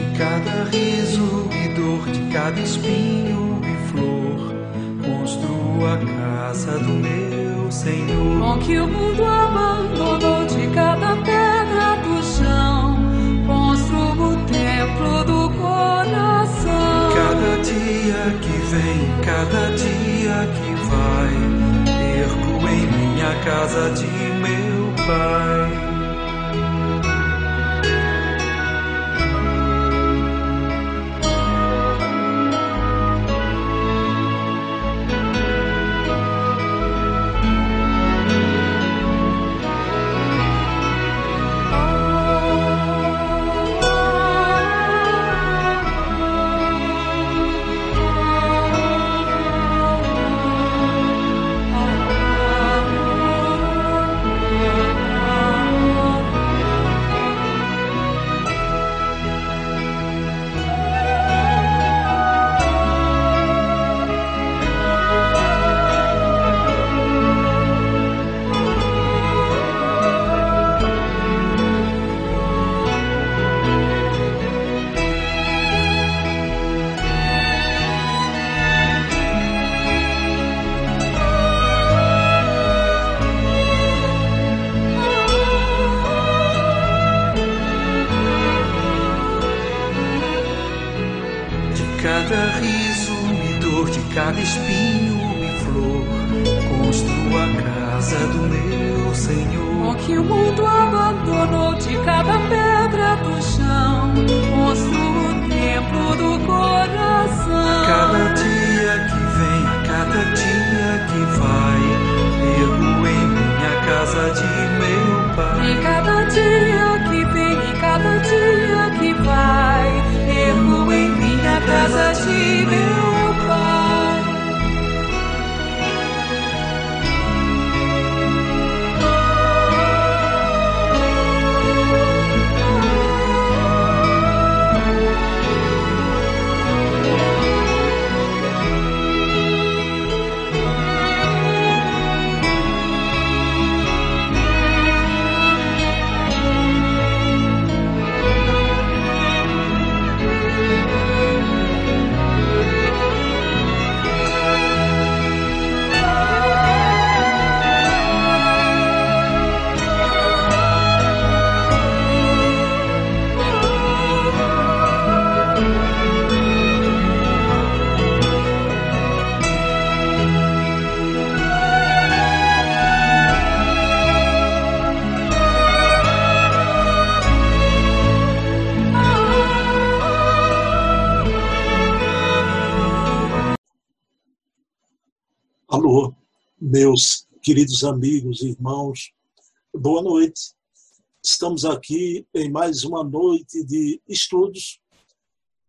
De cada riso e dor, de cada espinho e flor, construo a casa do meu Senhor. Com que o mundo abandonou de cada pedra do chão, construo o templo do coração. Cada dia que vem, cada dia que vai, ergo em minha casa de meu Pai. Cada espinho e flor, construo a casa do meu Senhor. O que o mundo abandonou de cada pedra do chão, construo o templo do coração. A cada dia que vem, a cada dia que vai, ergo em minha casa de meu Pai. E cada dia que vem, e cada dia que vai, ergo em minha casa de meu meus queridos amigos e irmãos, boa noite. Estamos aqui em mais uma noite de estudos.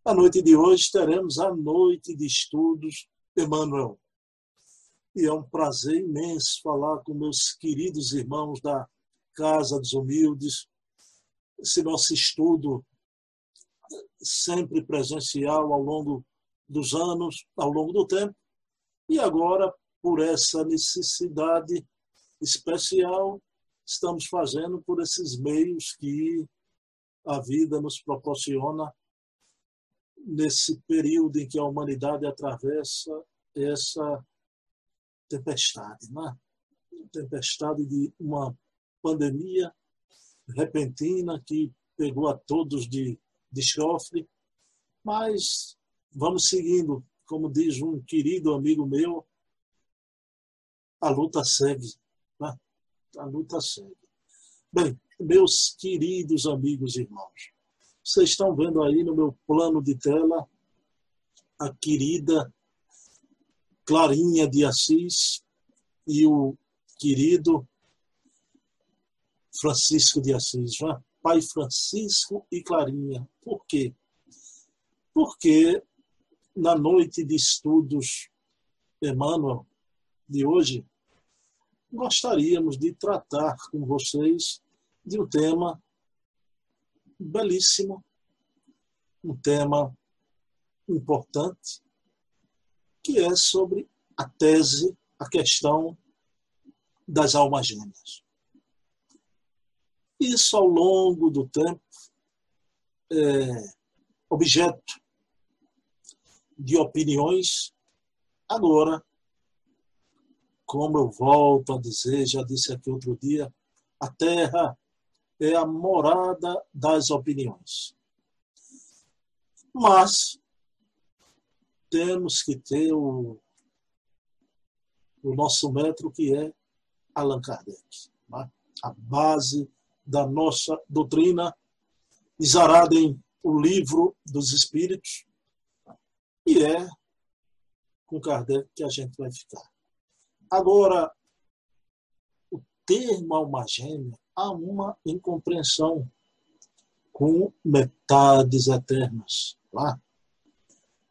A noite de hoje teremos a noite de estudos Emmanuel. E é um prazer imenso falar com meus queridos irmãos da Casa dos Humildes. Esse nosso estudo sempre presencial ao longo dos anos, ao longo do tempo. E agora por essa necessidade especial, estamos fazendo por esses meios que a vida nos proporciona nesse período em que a humanidade atravessa essa tempestade, né? tempestade de uma pandemia repentina que pegou a todos de, de chofre, mas vamos seguindo, como diz um querido amigo meu, a luta segue. Né? A luta segue. Bem, meus queridos amigos e irmãos, vocês estão vendo aí no meu plano de tela a querida Clarinha de Assis e o querido Francisco de Assis, né? Pai Francisco e Clarinha. Por quê? Porque na noite de estudos Emmanuel de hoje, gostaríamos de tratar com vocês de um tema belíssimo, um tema importante, que é sobre a tese, a questão das almas gêmeas. Isso, ao longo do tempo, é, objeto de opiniões. Agora, como eu volto a dizer, já disse aqui outro dia, a Terra é a morada das opiniões. Mas temos que ter o, o nosso metro, que é Allan Kardec. Né? A base da nossa doutrina, exarada em O Livro dos Espíritos, e é com Kardec que a gente vai ficar. Agora, o termo alma gêmea há uma incompreensão com metades eternas. Lá.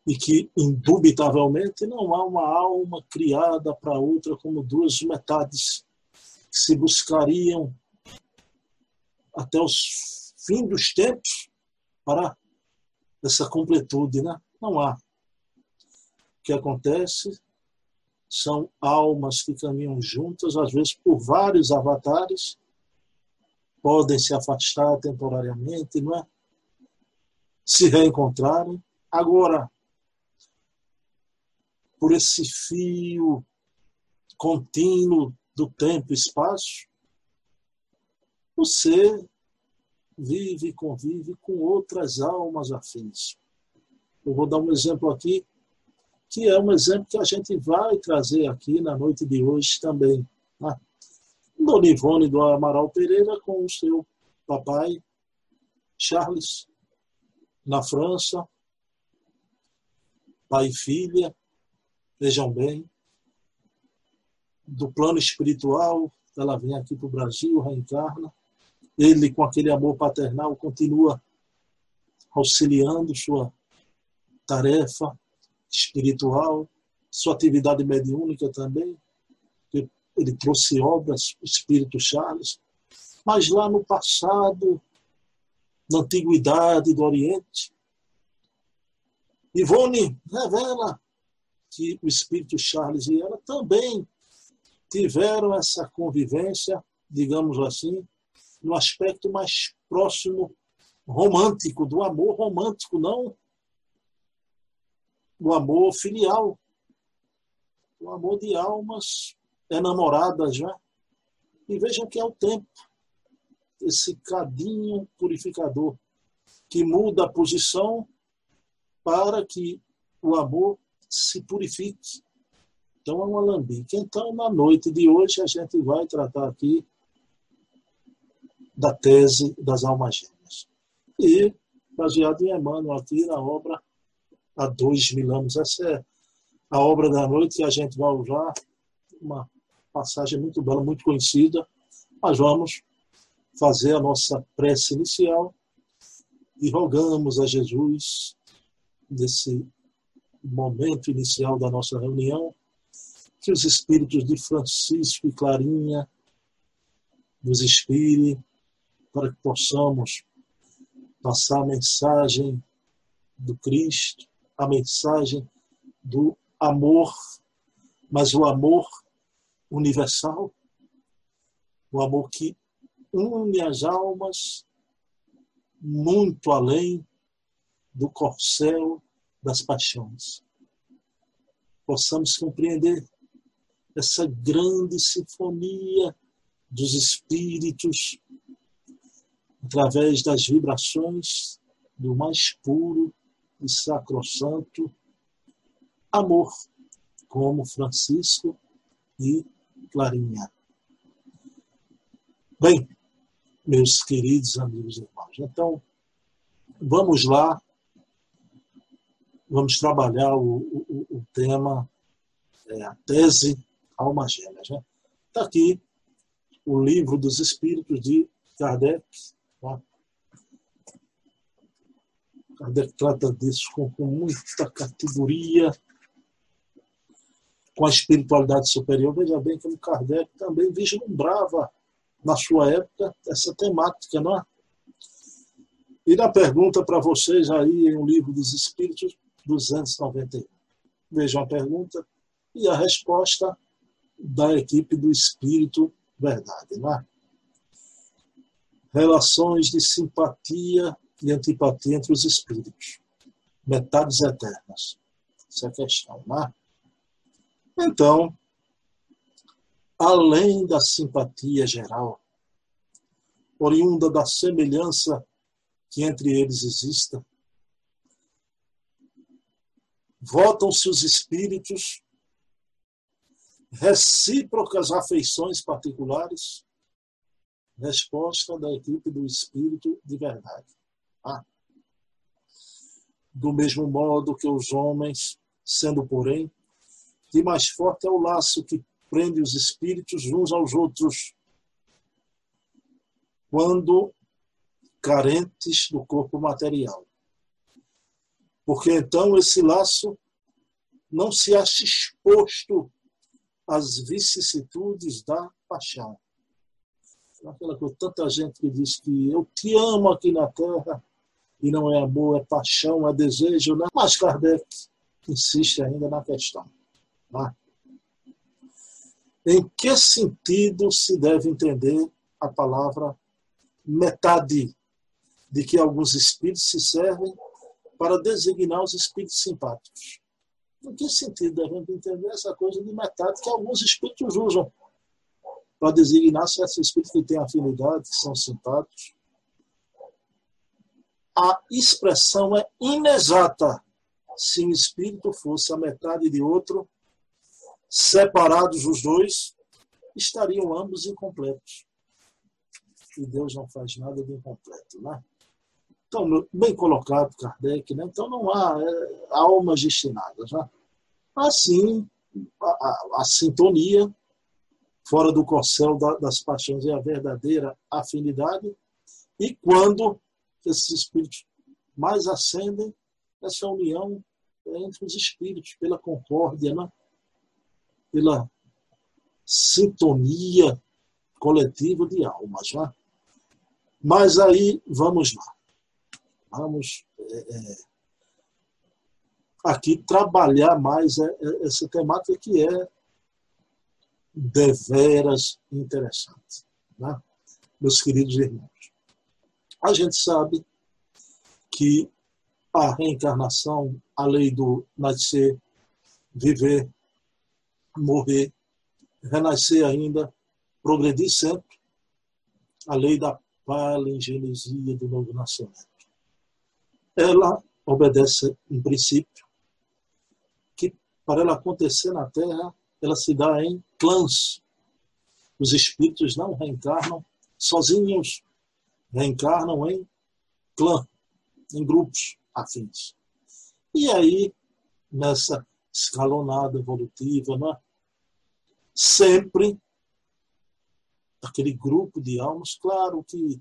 E que, indubitavelmente, não há uma alma criada para outra como duas metades que se buscariam até os fim dos tempos para essa completude. Né? Não há. O que acontece são almas que caminham juntas, às vezes por vários avatares, podem se afastar temporariamente, não é? Se reencontrarem. Agora, por esse fio contínuo do tempo e espaço, você vive e convive com outras almas afins. Eu vou dar um exemplo aqui, que é um exemplo que a gente vai trazer aqui na noite de hoje também. Né? Dona Ivone do Amaral Pereira com o seu papai, Charles, na França, pai e filha, vejam bem, do plano espiritual, ela vem aqui para o Brasil, reencarna, ele, com aquele amor paternal, continua auxiliando sua tarefa espiritual, sua atividade mediúnica também, ele trouxe obras, o Espírito Charles, mas lá no passado, na antiguidade do Oriente, Ivone revela que o Espírito Charles e ela também tiveram essa convivência, digamos assim, no aspecto mais próximo romântico, do amor romântico, não do amor filial, o amor de almas enamoradas já. E vejam que é o tempo, esse cadinho purificador, que muda a posição para que o amor se purifique. Então é um alambique. Então, na noite de hoje, a gente vai tratar aqui da tese das almas gêmeas. E, baseado em Emmanuel, aqui na obra há dois mil anos. Essa é a obra da noite a gente vai usar, uma passagem muito bela, muito conhecida. Mas vamos fazer a nossa prece inicial e rogamos a Jesus, nesse momento inicial da nossa reunião, que os espíritos de Francisco e Clarinha nos inspirem para que possamos passar a mensagem do Cristo, a mensagem do amor, mas o amor universal, o amor que une as almas muito além do corcel das paixões. Possamos compreender essa grande sinfonia dos espíritos através das vibrações do mais puro e sacrossanto amor, como Francisco e Clarinha. Bem, meus queridos amigos e irmãos, então vamos lá, vamos trabalhar o, o, o tema, é, a tese Alma Gêmea. Está né? aqui o livro dos Espíritos de Kardec, Tá? Kardec trata disso com, com muita categoria, com a espiritualidade superior. Veja bem como Kardec também vislumbrava na sua época essa temática, não é? E na pergunta para vocês aí em um livro dos Espíritos 291. Vejam a pergunta e a resposta da equipe do Espírito Verdade, não é? relações de simpatia e antipatia entre os espíritos. metades eternas. Essa é a questão, né? Então, além da simpatia geral, oriunda da semelhança que entre eles exista, votam-se os espíritos, recíprocas afeições particulares, resposta da equipe do espírito de verdade. Ah. Do mesmo modo que os homens, sendo, porém, que mais forte é o laço que prende os espíritos uns aos outros, quando carentes do corpo material porque então esse laço não se acha exposto às vicissitudes da paixão. Aquela coisa, tanta gente que diz que eu te amo aqui na terra, e não é amor, é paixão, é desejo, né? mas Kardec insiste ainda na questão. Né? Em que sentido se deve entender a palavra metade, de que alguns espíritos se servem para designar os espíritos simpáticos. Em que sentido devemos entender essa coisa de metade que alguns espíritos usam para designar certos espíritos que têm afinidade, que são simpáticos? A expressão é inexata se um espírito fosse a metade de outro, separados os dois, estariam ambos incompletos. E Deus não faz nada de incompleto, né? Então, bem colocado Kardec, né? então não há é, almas destinadas. Né? Assim, a, a, a, sintonia, fora do corcel da, das paixões, é a verdadeira afinidade, e quando esses espíritos mais ascendem, essa união entre os espíritos, pela concórdia, né? pela sintonia coletiva de almas. Né? Mas aí, vamos lá vamos é, é, aqui trabalhar mais é, é, essa temática que é deveras interessante, né? meus queridos irmãos. A gente sabe que a reencarnação, a lei do nascer, viver, morrer, renascer ainda, progredir sempre, a lei da palingenesia do novo nascimento ela obedece um princípio que, para ela acontecer na Terra, ela se dá em clãs. Os espíritos não reencarnam sozinhos, reencarnam em clã, em grupos afins. E aí, nessa escalonada evolutiva, né, sempre aquele grupo de almas, claro que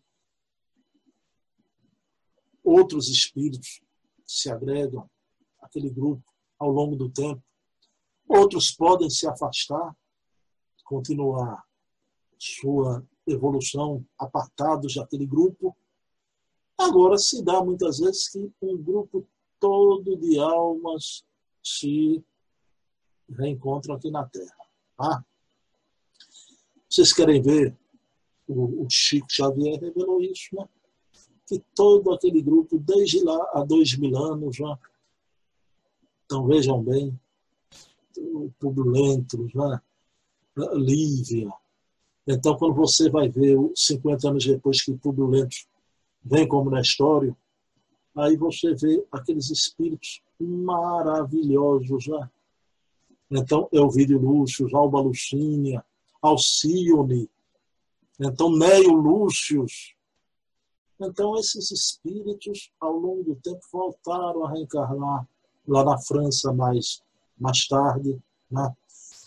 outros espíritos se agregam àquele grupo ao longo do tempo. Outros podem se afastar, continuar sua evolução apartados daquele grupo. Agora se dá muitas vezes que um grupo todo de almas se reencontram aqui na Terra. Tá? Vocês querem ver? O, Chico Xavier revelou isso, né? que todo aquele grupo, desde lá há dois mil anos já, então vejam bem, o Publio né? Lívia. Então, quando você vai ver 50 anos depois que Publio vem como Nestório, aí você vê aqueles espíritos maravilhosos, né? Então, Elvídio Lúcio, Alba Lucínia, Alcione, então Neio Lúcius, então, esses espíritos, ao longo do tempo, voltaram a reencarnar lá na França mais, mais tarde, né?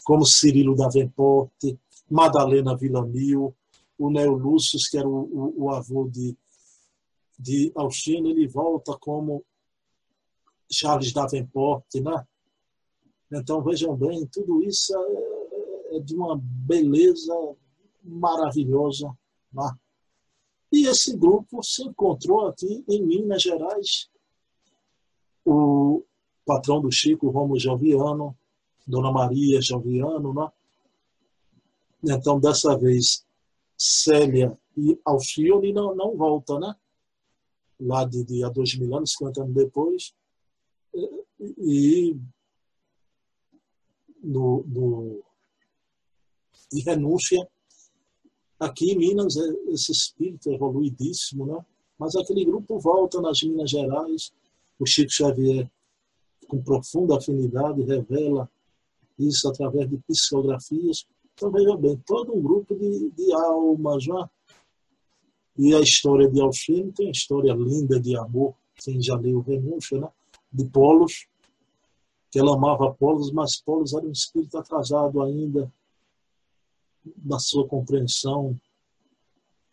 como Cirilo da Venporte, Madalena Villamil, o Neo Lúcio, que era o, o, o avô de, de Alcino, ele volta como Charles Davenport, né? Então, vejam bem, tudo isso é, é de uma beleza maravilhosa, né? E esse grupo se encontrou aqui em Minas Gerais. O patrão do Chico, Romo Joviano, Dona Maria Joviano, né? Então, dessa vez, Célia e Alcione não, não volta, né? Lá de, de há dois mil anos, 50 anos depois. e no, no, de renúncia. Aqui em Minas, é, esse espírito é evoluidíssimo, né? mas aquele grupo volta nas Minas Gerais. O Chico Xavier, com profunda afinidade, revela isso através de psicografias. Então, veja bem, todo um grupo de, de almas. Né? E a história de Alfino tem uma história linda de amor, quem já leu Renúncia, né? de Polos, que ela amava Polos, mas Polos era um espírito atrasado ainda na sua compreensão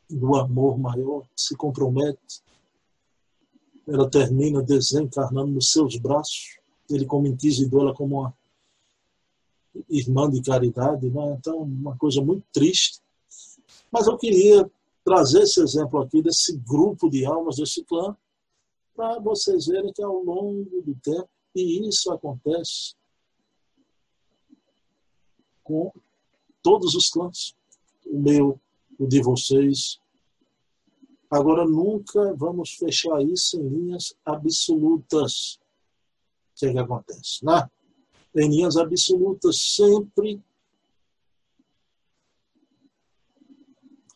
do amor maior, se compromete. Ela termina desencarnando nos seus braços, ele como inquisidor, ela como uma irmã de caridade, né? então uma coisa muito triste. Mas eu queria trazer esse exemplo aqui desse grupo de almas, desse clã, para vocês verem que ao longo do tempo e isso acontece com todos os clãs. O meu, o de vocês. Agora, nunca vamos fechar isso em linhas absolutas. O que, é que acontece? Né? Em linhas absolutas, sempre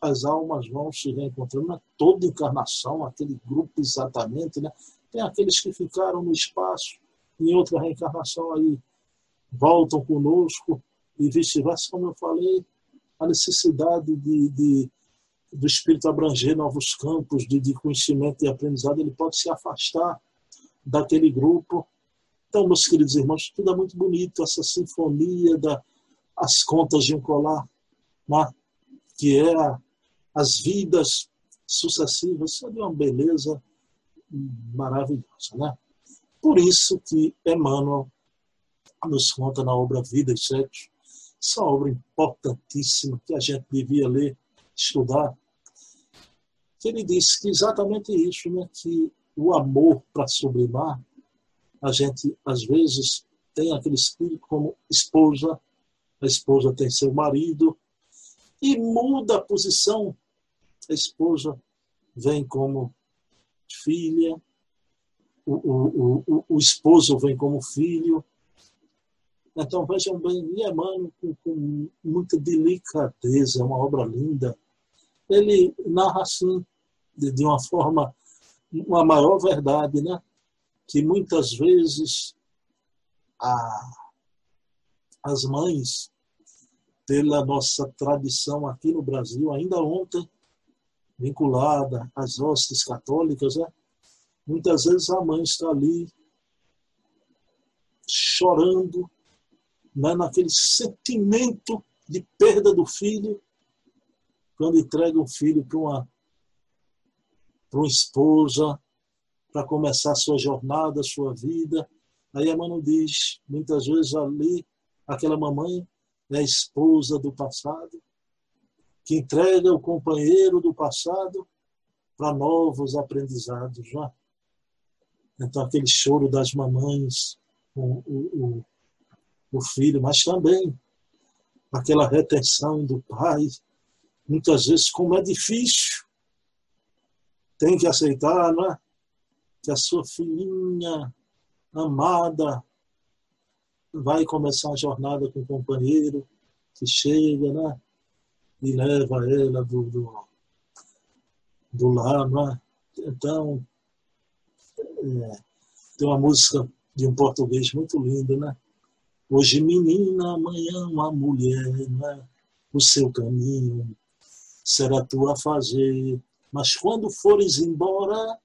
as almas vão se reencontrando. Não é toda encarnação, aquele grupo exatamente. Né? Tem aqueles que ficaram no espaço em outra reencarnação aí voltam conosco e vice-versa, como eu falei, a necessidade de, de, do espírito abranger novos campos de, de conhecimento e aprendizado, ele pode se afastar daquele grupo. Então, meus queridos irmãos, tudo é muito bonito, essa sinfonia das as contas de um colar, né? que é as vidas sucessivas, isso é uma beleza maravilhosa. Né? Por isso que Emmanuel nos conta na obra Vida e Sexo, essa obra importantíssima que a gente devia ler, estudar, que ele diz que exatamente isso, né, que o amor para sublimar, a gente às vezes tem aquele espírito como esposa, a esposa tem seu marido, e muda a posição, a esposa vem como filha, o, o, o, o esposo vem como filho. Então vejam bem, Emmanuel, com, com muita delicadeza, é uma obra linda. Ele narra assim, de, de uma forma, uma maior verdade, né? Que muitas vezes a, as mães, pela nossa tradição aqui no Brasil, ainda ontem, vinculada às hostes católicas, né? Muitas vezes a mãe está ali chorando, né, naquele sentimento de perda do filho, quando entrega o filho para uma, para uma esposa, para começar sua jornada, sua vida. Aí a não diz, muitas vezes ali, aquela mamãe é a esposa do passado, que entrega o companheiro do passado para novos aprendizados. Né? Então, aquele choro das mamães com o, o, o filho, mas também aquela retenção do pai, muitas vezes, como é difícil, tem que aceitar, não é? Que a sua filhinha amada vai começar a jornada com o companheiro que chega, né? E leva ela do, do, do lar, não é? Então, é, tem uma música de um português muito linda, né? Hoje menina, amanhã uma mulher, né? O seu caminho será tu a fazer. Mas quando fores embora,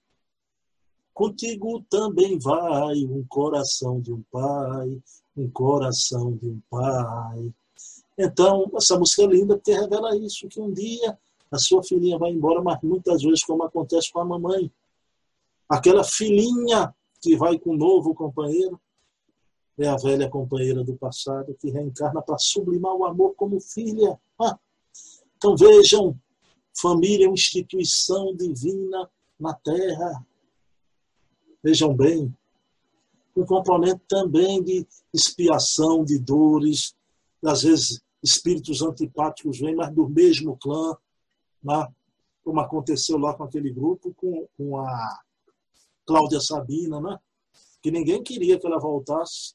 contigo também vai um coração de um pai, um coração de um pai. Então, essa música é linda porque revela isso, que um dia a sua filhinha vai embora, mas muitas vezes, como acontece com a mamãe, Aquela filhinha que vai com o novo companheiro é a velha companheira do passado que reencarna para sublimar o amor como filha. Ah, então vejam, família é uma instituição divina na Terra. Vejam bem, um componente também de expiação de dores, às vezes espíritos antipáticos vêm, mas do mesmo clã, né? como aconteceu lá com aquele grupo, com, com a Cláudia Sabina, né? que ninguém queria que ela voltasse,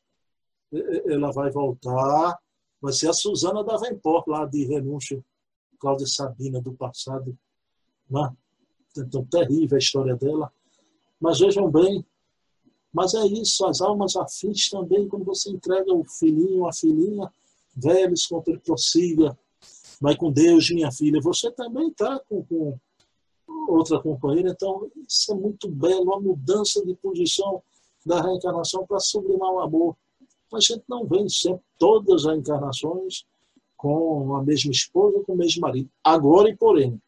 ela vai voltar. Vai ser a Suzana da Vempor, lá de Renúncio, Cláudia Sabina, do passado. Né? Então, terrível a história dela. Mas vejam bem, mas é isso, as almas afins também, quando você entrega o filhinho, a filhinha, velhos, ele prossiga, vai com Deus, minha filha. Você também está com, com, outra companheira, então isso é muito belo, a mudança de posição da reencarnação para sublimar o amor. A gente não vê sempre todas as encarnações com a mesma esposa, com o mesmo marido. Agora e porém,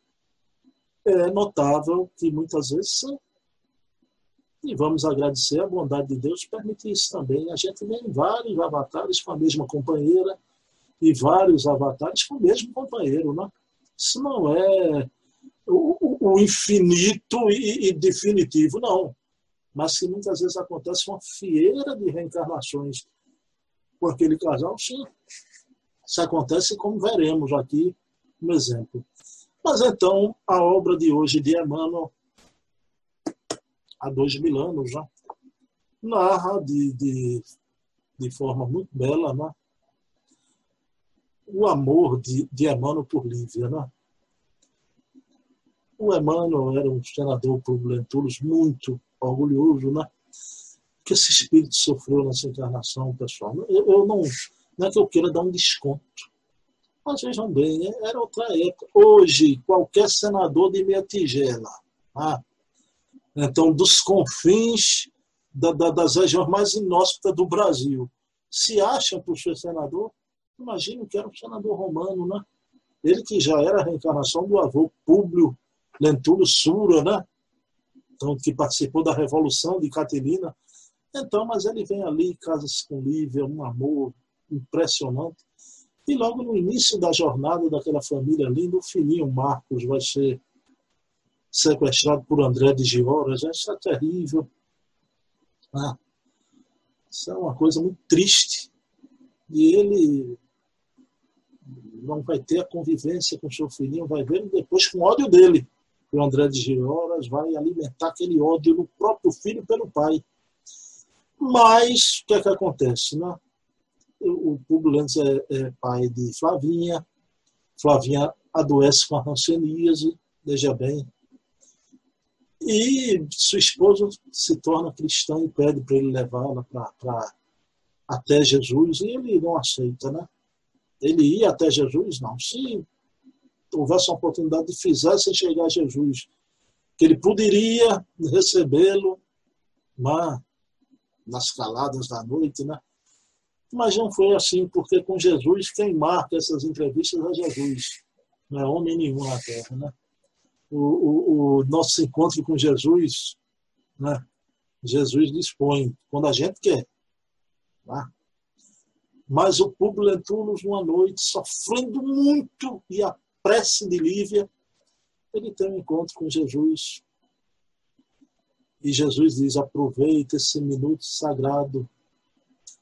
é notável que muitas vezes e vamos agradecer a bondade de Deus permite isso também. A gente vê vários avatares com a mesma companheira e vários avatares com o mesmo companheiro. Né? Isso não é o, infinito e, definitivo, não. Mas que muitas vezes acontece uma fieira de reencarnações com aquele casal, sim. Isso acontece como veremos aqui um exemplo. Mas então, a obra de hoje de Emmanuel há dois mil anos já, narra de, de, de forma muito bela né? o amor de, de Emmanuel por Lívia. Né? O Emmanuel era um senador por muito orgulhoso, né? que esse espírito sofreu nessa encarnação, pessoal. Eu, eu não, não é que eu queira dar um desconto. Mas vejam bem, era outra época. Hoje, qualquer senador de meia tigela, ah, então, dos confins da, da, das regiões mais inóspitas do Brasil, se acham por ser senador, imagino que era um senador romano, né? Ele que já era a reencarnação do avô Públio Lentulio Sura, né? Então, que participou da Revolução de Catilina. Então, mas ele vem ali, casa-se com Lívia, um amor impressionante. E logo no início da jornada daquela família linda, o filhinho Marcos vai ser sequestrado por André de Gioras, isso é terrível. Ah, isso é uma coisa muito triste. E ele não vai ter a convivência com seu filhinho, vai ver depois com ódio dele. O André de Gioras vai alimentar aquele ódio no próprio filho pelo pai. Mas o que é que acontece? Né? O Públio Lentes é, é pai de Flavinha. Flavinha adoece com a ranceníase, veja bem, e sua esposa se torna cristã e pede para ele levá-la para até Jesus e ele não aceita, né? Ele ia até Jesus? Não. Se houvesse uma oportunidade de fizesse chegar a Jesus, que ele poderia recebê-lo mas, nas caladas da noite, né? Mas não foi assim, porque com Jesus, quem marca essas entrevistas é Jesus, não é homem nenhum na terra, né? O, o, o nosso encontro com Jesus, né? Jesus dispõe quando a gente quer. Né? Mas o Públio Lentulus, numa noite, sofrendo muito, e a prece de Lívia, ele tem um encontro com Jesus. E Jesus diz: aproveita esse minuto sagrado,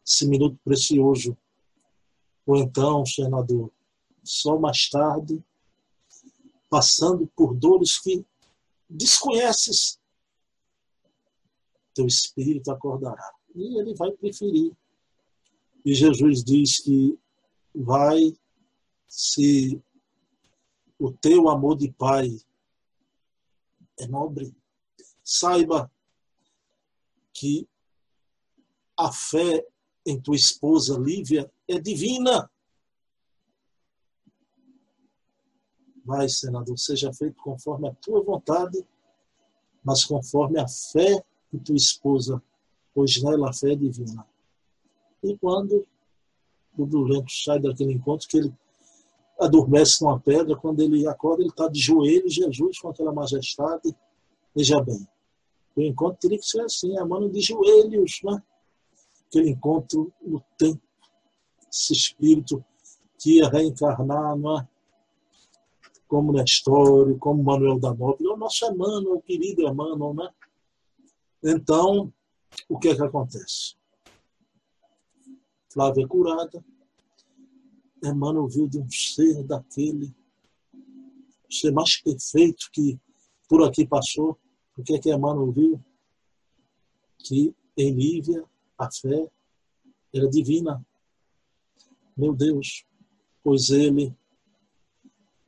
esse minuto precioso. Ou então, senador, só mais tarde passando por dores que desconheces, teu espírito acordará. E ele vai preferir. E Jesus diz que vai, se o teu amor de pai é nobre, saiba que a fé em tua esposa Lívia é divina. Vai, Senador, seja feito conforme a tua vontade, mas conforme a fé de tua esposa, pois nela a fé é divina. E quando o doente sai daquele encontro, que ele adormece numa pedra, quando ele acorda, ele está de joelho, Jesus com aquela majestade. Veja bem, o encontro teria que ser assim, a mano de joelhos, né? Aquele encontro no tempo, esse espírito que ia reencarnar, não é? Como Nestório, como Manuel da Nóbrega, é o nosso Emmanuel, o querido Emmanuel, né? Então, o que é que acontece? Flávia é curada, Emmanuel viu de um ser daquele, ser mais perfeito que por aqui passou. O que é que Emmanuel viu? Que em Lívia, a fé era divina. Meu Deus, pois ele,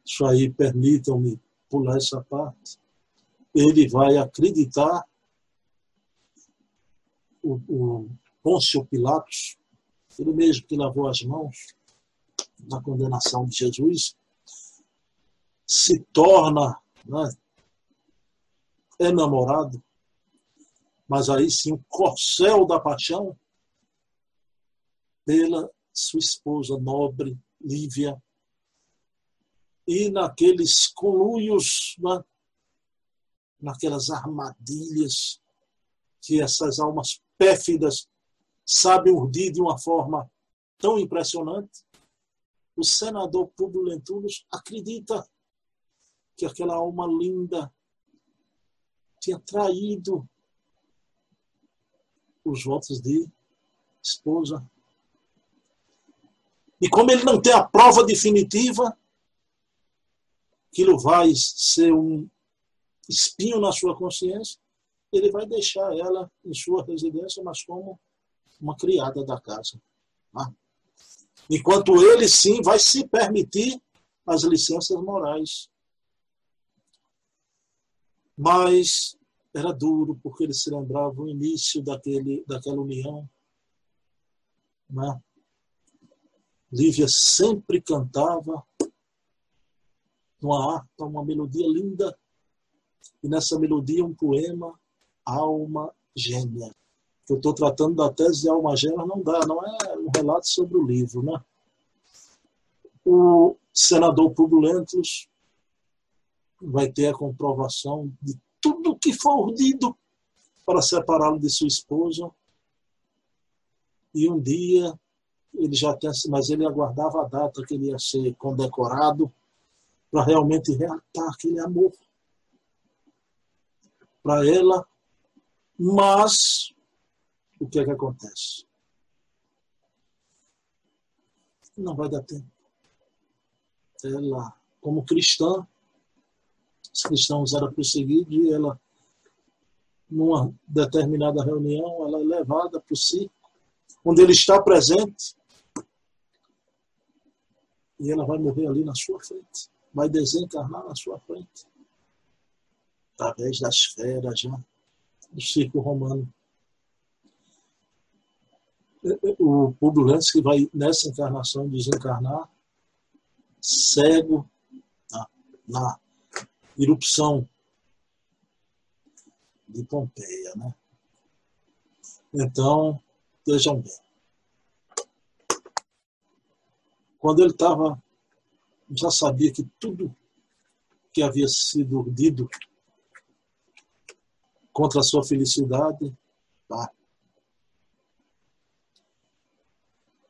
isso aí, permitam-me pular essa parte, ele vai acreditar o, o Pôncio Pilatos, ele mesmo que lavou as mãos na condenação de Jesus, se torna né, enamorado, mas aí sim o corcel da paixão pela sua esposa nobre, Lívia, e naqueles conluios, né, naquelas armadilhas que essas almas pérfidas sabem urdir de uma forma tão impressionante, o senador Publio Lentulus acredita que aquela alma linda tinha traído os votos de esposa. E como ele não tem a prova definitiva, aquilo vai ser um espinho na sua consciência, ele vai deixar ela em sua residência, mas como uma criada da casa. Tá? Enquanto ele sim vai se permitir as licenças morais. Mas era duro, porque ele se lembrava o início daquele, daquela união. Né? Lívia sempre cantava uma harpa, uma melodia linda, e nessa melodia um poema, Alma Gêmea. Eu estou tratando da tese de Alma Gêmea, não dá, não é um relato sobre o livro. Né? O senador Pubulentus vai ter a comprovação de tudo que for urdido para separá-lo de sua esposa. E um dia ele já tem, mas ele aguardava a data que ele ia ser condecorado para realmente reatar aquele amor para ela. Mas o que é que acontece? Não vai dar tempo. Ela, como cristã, os cristãos eram perseguidos e ela, numa determinada reunião, ela é levada para o circo, onde ele está presente, e ela vai morrer ali na sua frente, vai desencarnar na sua frente, através das feras já, do circo romano. O Publio que vai nessa encarnação desencarnar, cego, na, na erupção de Pompeia. Né? Então, vejam bem. Quando ele estava, já sabia que tudo que havia sido urdido contra a sua felicidade, tá?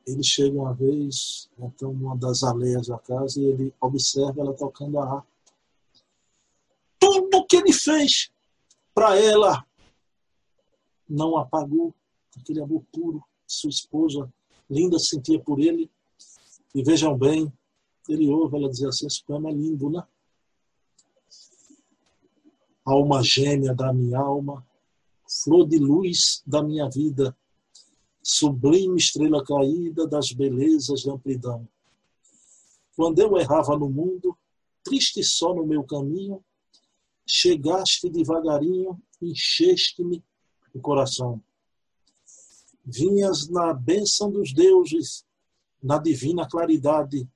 ele chega uma vez, então, numa das aleias da casa, e ele observa ela tocando a harpa tudo que ele fez para ela não apagou aquele amor puro que sua esposa linda sentia por ele. E vejam bem, ela dizer assim: esse poema é lindo, né? Alma gêmea da minha alma, flor de luz da minha vida, sublime estrela caída das belezas da amplidão. Quando eu errava no mundo, triste só no meu caminho, chegaste devagarinho, encheste-me o coração. Vinhas na bênção dos deuses, na divina claridade,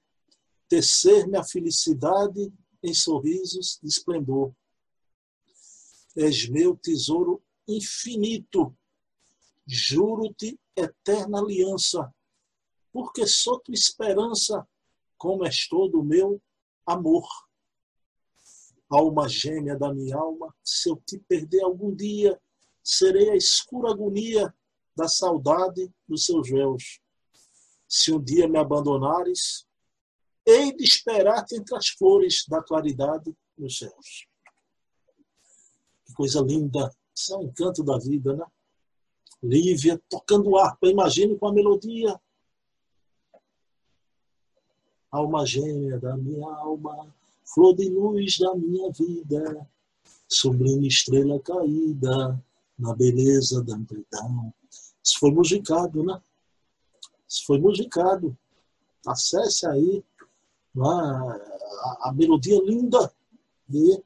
tecer-me a felicidade em sorrisos de esplendor. És meu tesouro infinito, juro-te eterna aliança, porque sou tua esperança, como és todo o meu amor alma gêmea da minha alma, se eu te perder algum dia, serei a escura agonia da saudade dos seus véus. Se um dia me abandonares, hei de esperar-te entre as flores da claridade nos céus. Que coisa linda! Isso é um encanto da vida, né? Lívia tocando harpa, imagine com a melodia. Alma gêmea da minha alma, flor de luz da minha vida, sublime estrela caída na beleza da amplidão. Isso foi musicado, né? Isso foi musicado. Acesse aí é? a, melodia linda de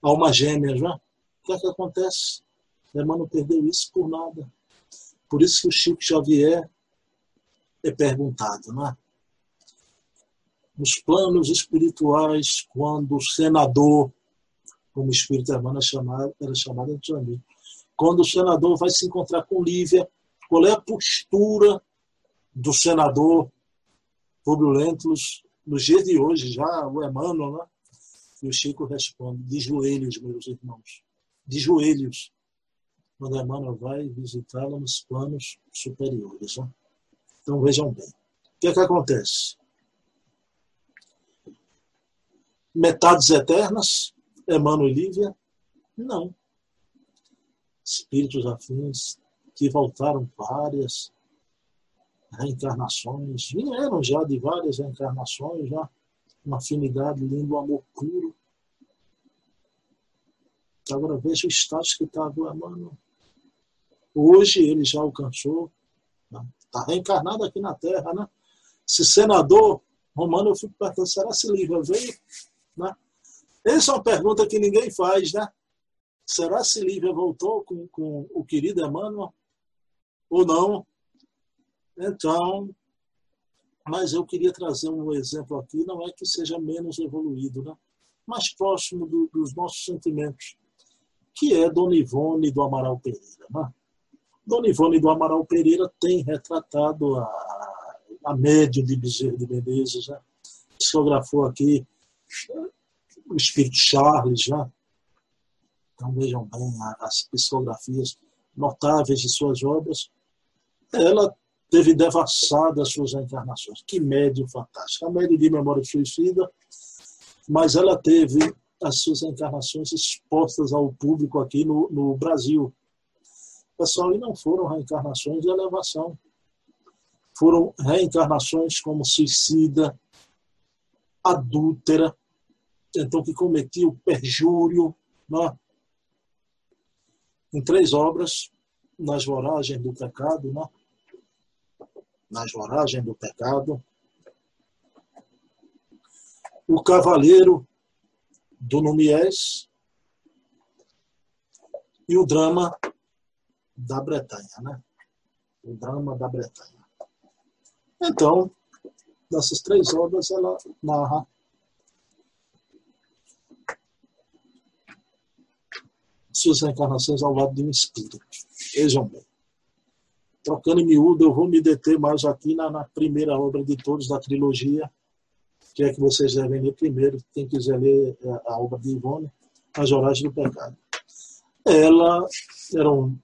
Alma Gêmea. Já. O que é que acontece? Emmanuel perdeu isso por nada. Por isso que o Chico Xavier é perguntado, né? Nos planos espirituais, quando o senador, como o espírito Emmanuel era chamado, era chamado antigamente, quando o senador vai se encontrar com Lívia, qual é a postura do senador Rubio Lentulus nos dias de hoje, já o Emmanuel, né? E o Chico responde, de joelhos, meus irmãos, de joelhos, quando Emmanuel vai visitá-la nos planos superiores. Né? Então vejam bem. O que é que acontece? Metades eternas, Emmanuel e Lívia? Não espíritos afins que voltaram várias reencarnações, vieram já de várias reencarnações, já uma afinidade linda, um amor puro. Agora veja o estágio que está do Emmanuel. Hoje ele já alcançou, está né? reencarnado aqui na Terra, né? Se senador romano, eu fico perguntando, será se Lívia veio? Né? Essa é uma pergunta que ninguém faz, né? Será se Lívia voltou com, com o querido Emmanuel? Ou não? Então, mas eu queria trazer um exemplo aqui, não é que seja menos evoluído, né? mais próximo do, dos nossos sentimentos, que é Dona Ivone do Amaral Pereira. Né? Dona Ivone do Amaral Pereira tem retratado a, a médio de Bezerra de Menezes, né? psicografou aqui o Espírito Charles, né? Então vejam bem as psicografias notáveis de suas obras. Ela teve devassadas suas encarnações. Que médio fantástico. A médio de memória suicida, mas ela teve as suas encarnações expostas ao público aqui no, no Brasil. Pessoal, e não foram reencarnações de elevação. Foram reencarnações como suicida, adúltera, então que cometia o perjúrio, né? em três obras, Nas Voragens do Pecado, né? Nas Voragens do Pecado, O Cavaleiro do Numies e o Drama da Bretanha, né? O Drama da Bretanha. Então, dessas três obras, ela narra suas reencarnações ao lado de um espírito. Vejam bem. Trocando em miúdo, eu vou me deter mais aqui na, na primeira obra de todos da trilogia, que é que vocês devem ler primeiro, quem quiser ler a, é, a obra de Ivone, As Horários do Pecado. Ela era um,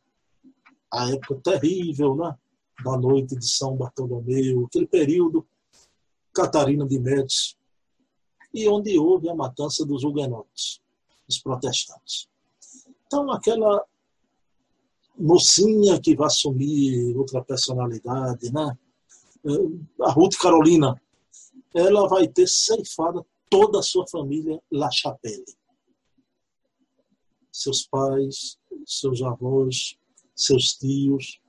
a época terrível, né? da noite de São Bartolomeu, aquele período, Catarina de Médici, e onde houve a matança dos huguenotes, os protestantes. Então, aquela mocinha que vai assumir outra personalidade, né? A Ruth Carolina, ela vai ter ceifada toda a sua família La Chapelle. Seus pais, seus avós, seus tios,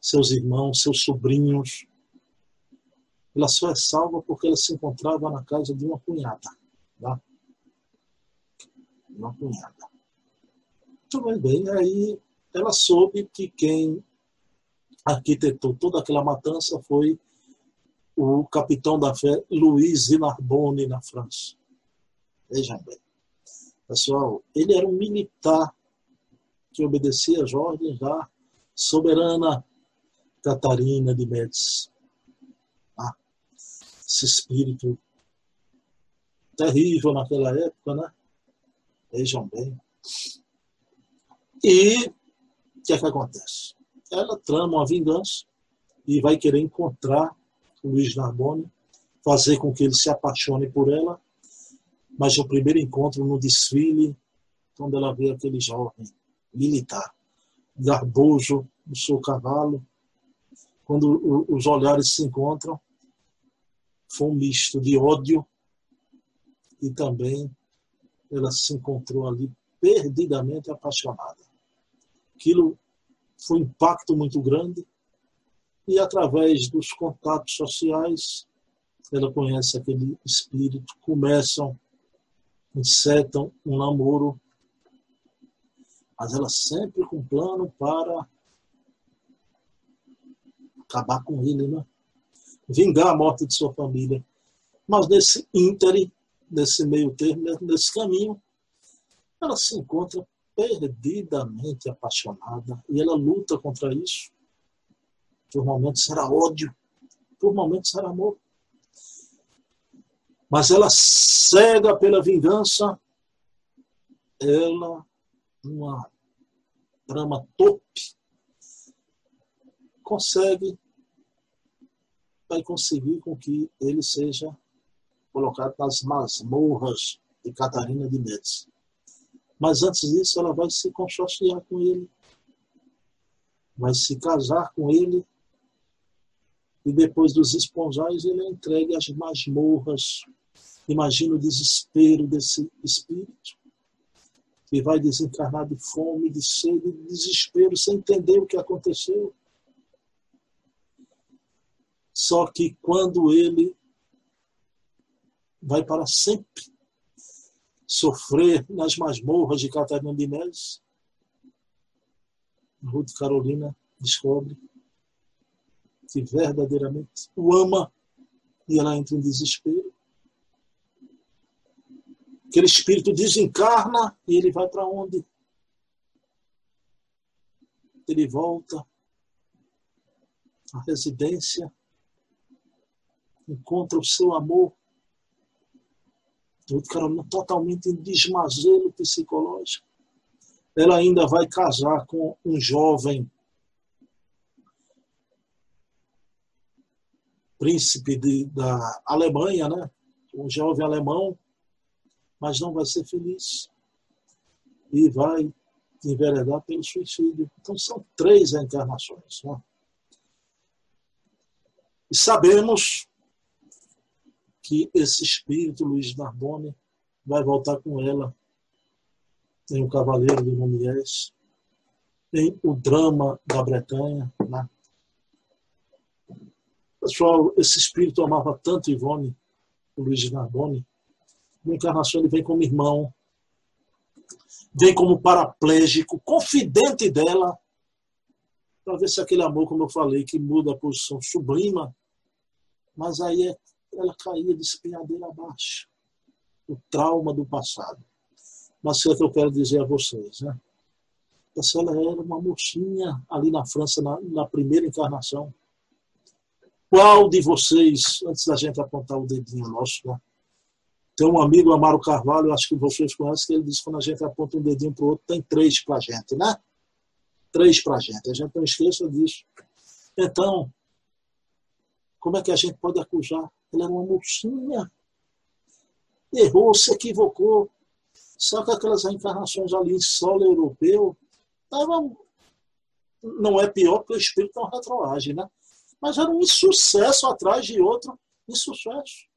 seus irmãos, seus sobrinhos. Ela só é salva porque ela se encontrava na casa de uma cunhada. Tá? Uma cunhada. Tudo bem, aí ela soube que quem arquitetou toda aquela matança foi o capitão da fé Luiz Narbonne na França. Vejam bem. Pessoal, ele era um militar que obedecia às ordens da soberana Catarina de Médici. Ah, esse espírito terrível naquela época, né? Vejam bem. E que é que acontece? Ela trama uma vingança e vai querer encontrar o Luiz Narbonne, fazer com que ele se apaixone por ela. Mas o primeiro encontro no desfile, quando ela vê aquele jovem militar, garboso no seu cavalo, quando os olhares se encontram, foi um misto de ódio e também ela se encontrou ali perdidamente apaixonada. Aquilo foi um impacto muito grande. E através dos contatos sociais, ela conhece aquele espírito, começam, insetam um namoro, mas ela sempre com plano para acabar com ele, né? vingar a morte de sua família. Mas nesse ínterim, nesse meio termo, nesse caminho, ela se encontra perdidamente apaixonada e ela luta contra isso. Por momentos será ódio, por momentos será amor. Mas ela cega pela vingança, ela, uma trama torpe, consegue, vai conseguir com que ele seja colocado nas masmorras de Catarina de Médici. Mas antes disso, ela vai se consorciar com ele, vai se casar com ele, e depois dos esponjais, ele é entregue às masmorras. Imagina o desespero desse espírito, que vai desencarnar de fome, de sede, de desespero, sem entender o que aconteceu. Só que quando ele vai para sempre sofrer nas masmorras de Catarina de Neves, Ruth Carolina descobre que verdadeiramente o ama e ela entra em desespero. Aquele espírito desencarna e ele vai para onde? Ele volta à residência encontra o seu amor. O Carolina totalmente em desmazelo psicológico. Ela ainda vai casar com um jovem príncipe de, da Alemanha, né? um jovem alemão, mas não vai ser feliz. E vai enveredar pelo suicídio. Então são três encarnações. Né? E sabemos que esse espírito, Luiz Narbonne, vai voltar com ela. Tem o Cavaleiro de Lumières, tem o Drama da Bretanha. Né? Pessoal, esse espírito amava tanto Ivone, o Luiz Narbonne. Na encarnação ele vem como irmão, vem como paraplégico, confidente dela, para ver se aquele amor, como eu falei, que muda a posição, sublima, mas aí é ela caía de espinhadeira abaixo. O trauma do passado. Mas é o que eu quero dizer a vocês, né? Essa ela era uma mocinha ali na França, na, na primeira encarnação. Qual de vocês, antes da gente apontar o dedinho nosso, né? Tem um amigo, Amaro Carvalho, acho que vocês conhecem, que ele diz que quando a gente aponta um dedinho para o outro, tem três para a gente, né? Três para a gente. A gente não esqueça disso. Então, como é que a gente pode acusar ela era uma mocinha. Errou, se equivocou. Só que aquelas reencarnações ali em solo europeu tava, não é pior porque o espírito não retroage, né? Mas era um insucesso atrás de outro insucesso.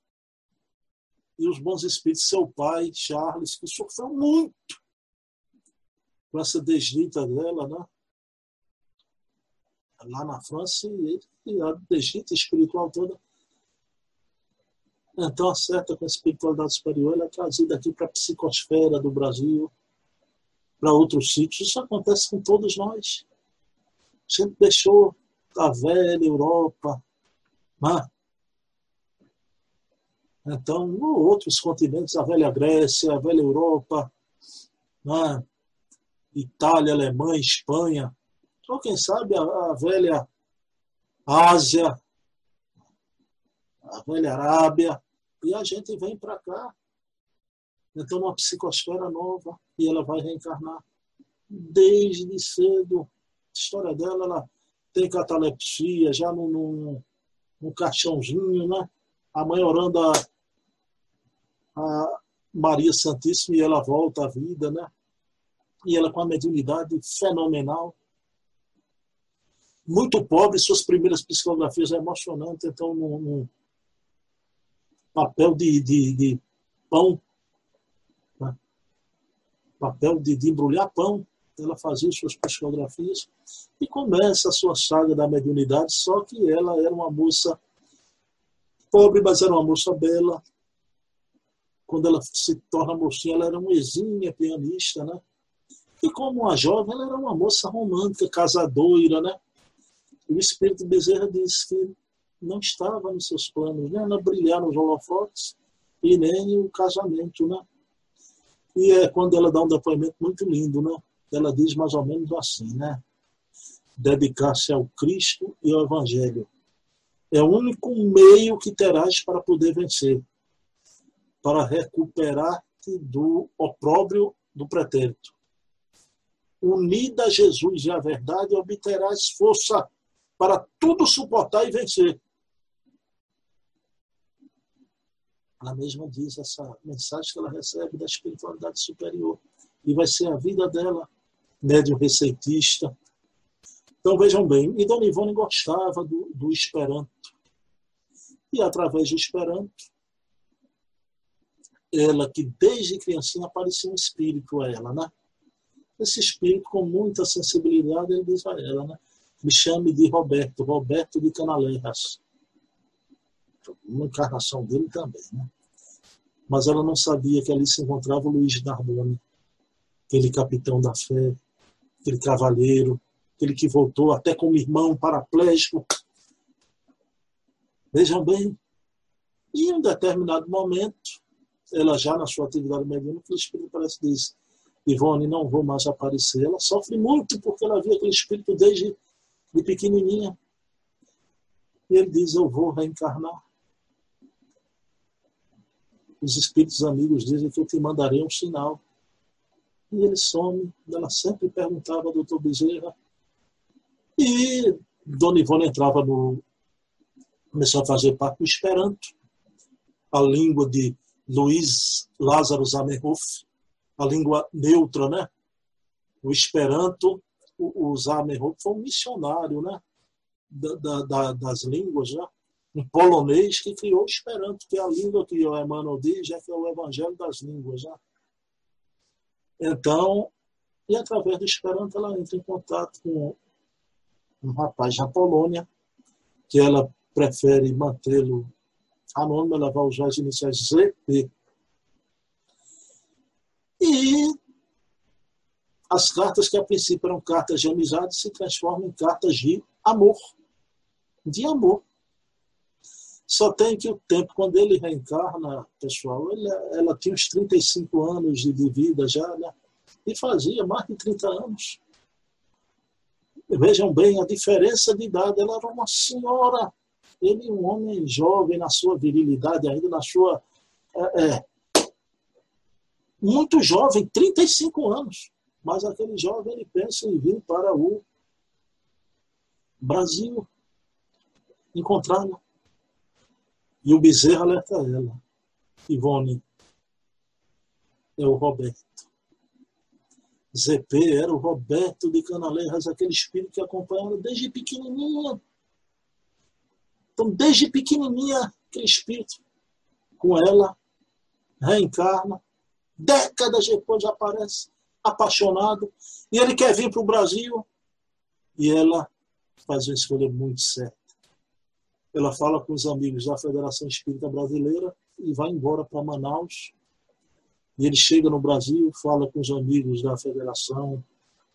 E os bons espíritos, seu pai, Charles, que sofreu muito com essa desdita dela, né? Lá na França, e a desdita espiritual toda então, a certa com a espiritualidade superior ela é trazida aqui para a psicosfera do Brasil, para outros sítios. Isso acontece com todos nós. A gente deixou a velha Europa, né? Então, outros continentes, a velha Grécia, a velha Europa, né? Itália, Alemanha, Espanha, ou quem sabe a, a velha Ásia, a velha Arábia, e a gente vem para cá. Então, uma psicosfera nova e ela vai reencarnar desde cedo. A história dela, ela tem catalepsia, já no, no caixãozinho, né? A mãe orando a, a Maria Santíssima e ela volta à vida, né? E ela com a mediunidade fenomenal. Muito pobre, suas primeiras psicografias é emocionante, então não, não papel de, de, de pão, né? papel de, de, embrulhar pão, ela fazia suas psicografias e começa a sua saga da mediunidade, só que ela era uma moça pobre, mas era uma moça bela. Quando ela se torna mocinha, ela era uma exímia pianista, né? E como uma jovem, ela era uma moça romântica, casadoira, né? E o espírito Bezerra disse que não estava nos seus planos, né? Não brilhar nos holofotes e nem o casamento, né? E é quando ela dá um depoimento muito lindo, né? Ela diz mais ou menos assim, né? Dedicar-se ao Cristo e ao Evangelho. É o único meio que terás para poder vencer, para recuperar-te do opróbrio do pretérito. Unida a Jesus e à verdade, obterás força para tudo suportar e vencer. Ela mesma diz essa mensagem que ela recebe da espiritualidade superior. E vai ser a vida dela, médium receitista. Então vejam bem, e Dona Ivone gostava do, do Esperanto. E através do Esperanto, ela que desde criancinha aparecia um espírito a ela, né? Esse espírito com muita sensibilidade, ele diz a ela, né? Me chame de Roberto, Roberto de Canaleiras uma encarnação dele também. Né? Mas ela não sabia que ali se encontrava o Luiz Narboni, aquele capitão da fé, aquele cavalheiro, aquele que voltou até como irmão paraplégico. Vejam bem. Em um determinado momento, ela já na sua atividade mediúnica, o espírito parece diz, Ivone, não vou mais aparecer. Ela sofre muito porque ela via aquele espírito desde de pequenininha. E ele diz, eu vou reencarnar os espíritos amigos dizem que eu te mandarei um sinal. E ele some. Ela sempre perguntava ao doutor Bezerra. E Dona Ivone entrava no. começou a fazer parte do Esperanto, a língua de Luiz Lázaro Zamenhof, a língua neutra, né? O Esperanto, o, o Zamenhof foi um missionário, né? Da, da, das línguas, né? Um polonês que criou o Esperanto, que é a língua que o Emmanuel diz, é que é o evangelho das línguas. Né? Então, e através do Esperanto ela entra em contato com um rapaz na Polônia, que ela prefere mantê-lo anônimo, ela vai usar as iniciais ZP. E as cartas que a princípio eram cartas de amizade se transformam em cartas de amor. De amor. Só tem que o tempo, quando ele reencarna, pessoal, ele, ela tinha uns 35 anos de, vida já, né? E fazia mais de 30 anos. Vejam bem a diferença de idade. Ela era uma senhora. Ele, um homem jovem, na sua virilidade, ainda na sua. É, é, muito jovem, 35 anos. Mas aquele jovem, ele pensa em vir para o Brasil encontrá-la. E o Bezerra alerta ela. Ivone, é o Roberto. ZP era o Roberto de Canaleiras, aquele espírito que acompanha ela desde pequenininha. Então, desde pequenininha, aquele espírito com ela reencarna. Décadas depois aparece apaixonado. E ele quer vir para o Brasil. E ela faz uma escolha muito certa ela fala com os amigos da Federação Espírita Brasileira e vai embora para Manaus. E ele chega no Brasil, fala com os amigos da Federação,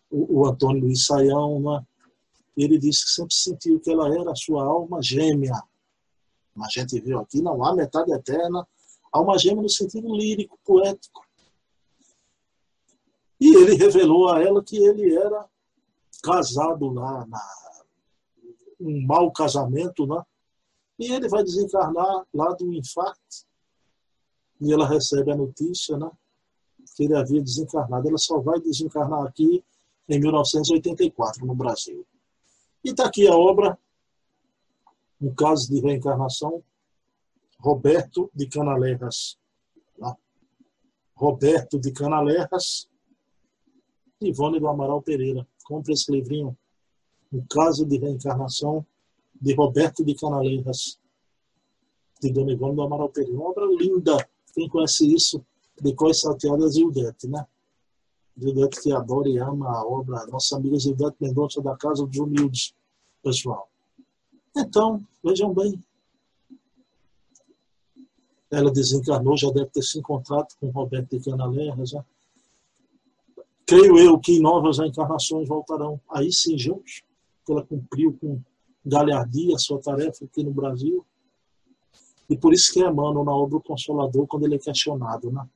o, o Antônio Luiz Saião, né? e ele disse que sempre sentiu que ela era a sua alma gêmea. A gente viu aqui, não há metade eterna, alma gêmea no sentido lírico, poético. E ele revelou a ela que ele era casado lá, na, um mau casamento, né? E ele vai desencarnar lá do infarto. E ela recebe a notícia, né? Que ele havia desencarnado. Ela só vai desencarnar aqui em 1984, no Brasil. E está aqui a obra, um caso de reencarnação, Roberto de Canalerras. Né? Roberto de Canalerras, Ivone do Amaral Pereira. Compre esse livrinho, um caso de reencarnação, de Roberto de Canaleiras, de Dona Ivone do Amaral Pereira. Uma obra linda. Quem conhece isso, de Cós Salteadas e Udete, né? Gildete que adora e ama a obra. Nossa amiga Gildete Mendonça da Casa dos Humildes, pessoal. Então, vejam bem. Ela desencarnou, já deve ter se encontrado com Roberto de Canalerra, já. Creio eu que novas encarnações voltarão. Aí sim, juntos, que ela cumpriu com galhardia a sua tarefa aqui no Brasil. E por isso que Emmanuel, na obra O Consolador, quando ele é questionado né,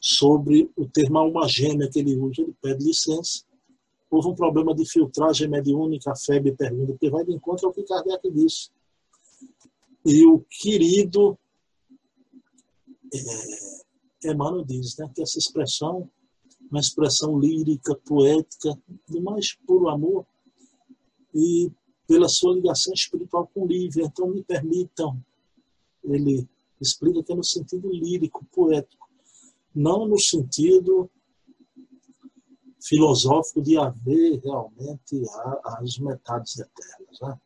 sobre o termo alma gêmea que ele usa, ele pede licença. Houve um problema de filtragem mediúnica, a FEB pergunta, porque vai de encontro ao que Kardec disse. E o querido é, Emmanuel diz né, que essa expressão, uma expressão lírica, poética, do mais puro amor, e pela sua ligação espiritual com Lívia. Então, me permitam ele explica é no sentido lírico, poético, não no sentido filosófico de haver realmente as metades eternas. Né?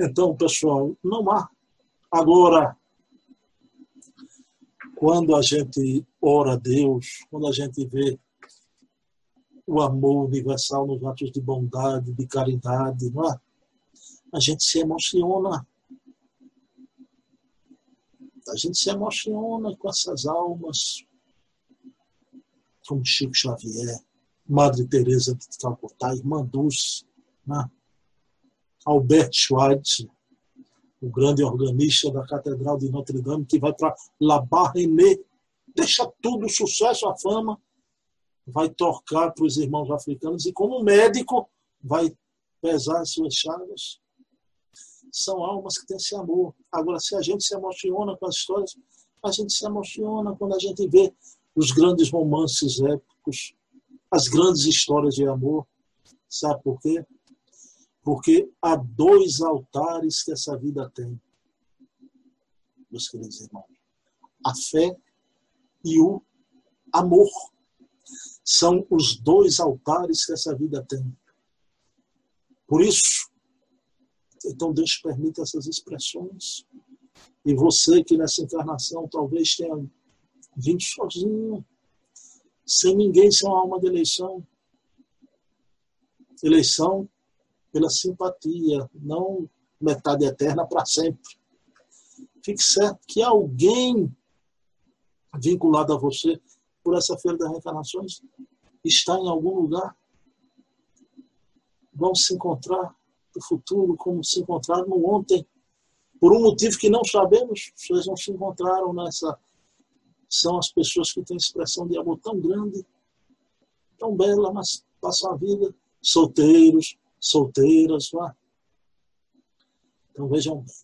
Então, pessoal, não há. Agora, quando a gente ora a Deus, quando a gente vê o amor universal nos atos de bondade, de caridade, não é? A gente se emociona. A gente se emociona com essas almas, como Chico Xavier, Madre Teresa de Calcutá, Irmã Dulce, né? Albert Schweitzer, o grande organista da Catedral de Notre Dame, que vai para La Barrenée, deixa tudo, o sucesso, a fama, vai tocar para os irmãos africanos e, como médico, vai pesar as suas chagas são almas que têm esse amor. Agora, se a gente se emociona com as histórias, a gente se emociona quando a gente vê os grandes romances épicos, as grandes histórias de amor. Sabe por quê? Porque há dois altares que essa vida tem, meus queridos irmãos: a fé e o amor. São os dois altares que essa vida tem. Por isso, então Deus permite essas expressões. E você que nessa encarnação talvez tenha vindo sozinho, sem ninguém, sem uma alma de eleição. Eleição pela simpatia, não metade eterna para sempre. Fique certo que alguém vinculado a você por essa feira das reencarnações está em algum lugar. Vão se encontrar do futuro, como se encontraram ontem. Por um motivo que não sabemos, vocês não se encontraram nessa. São as pessoas que têm expressão de amor tão grande, tão bela, mas passam a vida solteiros, solteiras. É? Então vejam bem.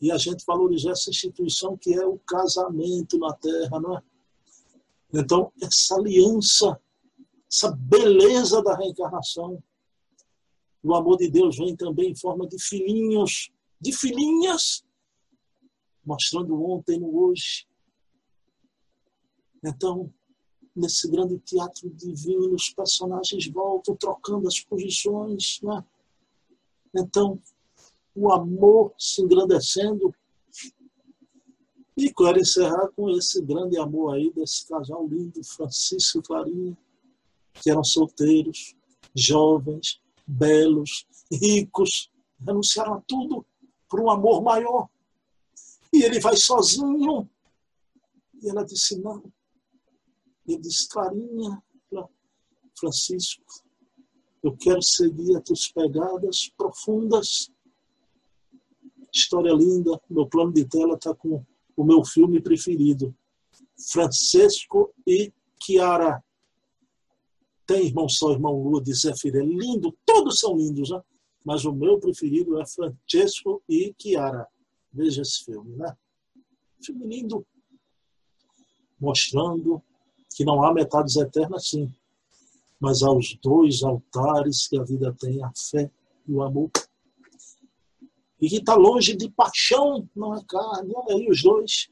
E a gente valorizar essa instituição que é o casamento na Terra, não é? Então, essa aliança, essa beleza da reencarnação, o amor de Deus vem também em forma de filhinhos, de filhinhas, mostrando ontem no hoje. Então, nesse grande teatro divino, os personagens voltam trocando as posições. Né? Então, o amor se engrandecendo. E quero encerrar com esse grande amor aí desse casal lindo, Francisco e Clarinha, que eram solteiros, jovens, belos, ricos, renunciaram a tudo por um amor maior. E ele vai sozinho. E ela disse: Não. Ele disse: Clarinha, Francisco, eu quero seguir as tuas pegadas profundas. História linda. Meu plano de tela está com o meu filme preferido: Francisco e Chiara tem Irmão Sol, Irmão Lua de Zé Filho, é lindo, todos são lindos, né? mas o meu preferido é Francesco e Chiara. Veja esse filme, né? Filme lindo, mostrando que não há metades eternas, sim, mas há os dois altares que a vida tem, a fé e o amor. E que está longe de paixão, não é carne, olha aí os dois,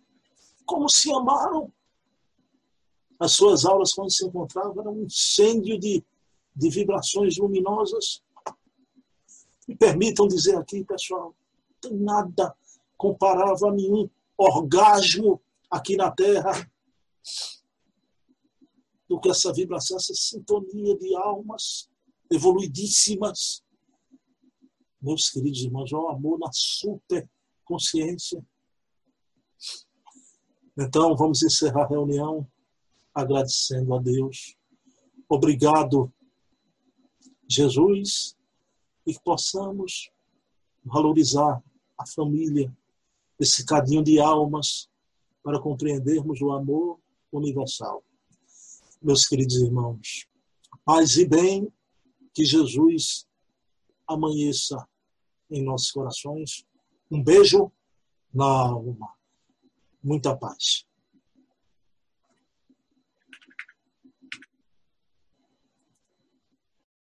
como se amaram as suas aulas, quando se encontravam, era um incêndio de, de vibrações luminosas. Me permitam dizer aqui, pessoal, nada comparável a nenhum orgasmo aqui na Terra. do que essa vibração, essa sintonia de almas evoluidíssimas. Meus queridos irmãos, o amor na super consciência. Então, vamos encerrar a reunião agradecendo a Deus. Obrigado, Jesus, e que possamos valorizar a família, esse cadinho de almas, para compreendermos o amor universal. Meus queridos irmãos, paz e bem, que Jesus amanheça em nossos corações. Um beijo na alma. Muita paz.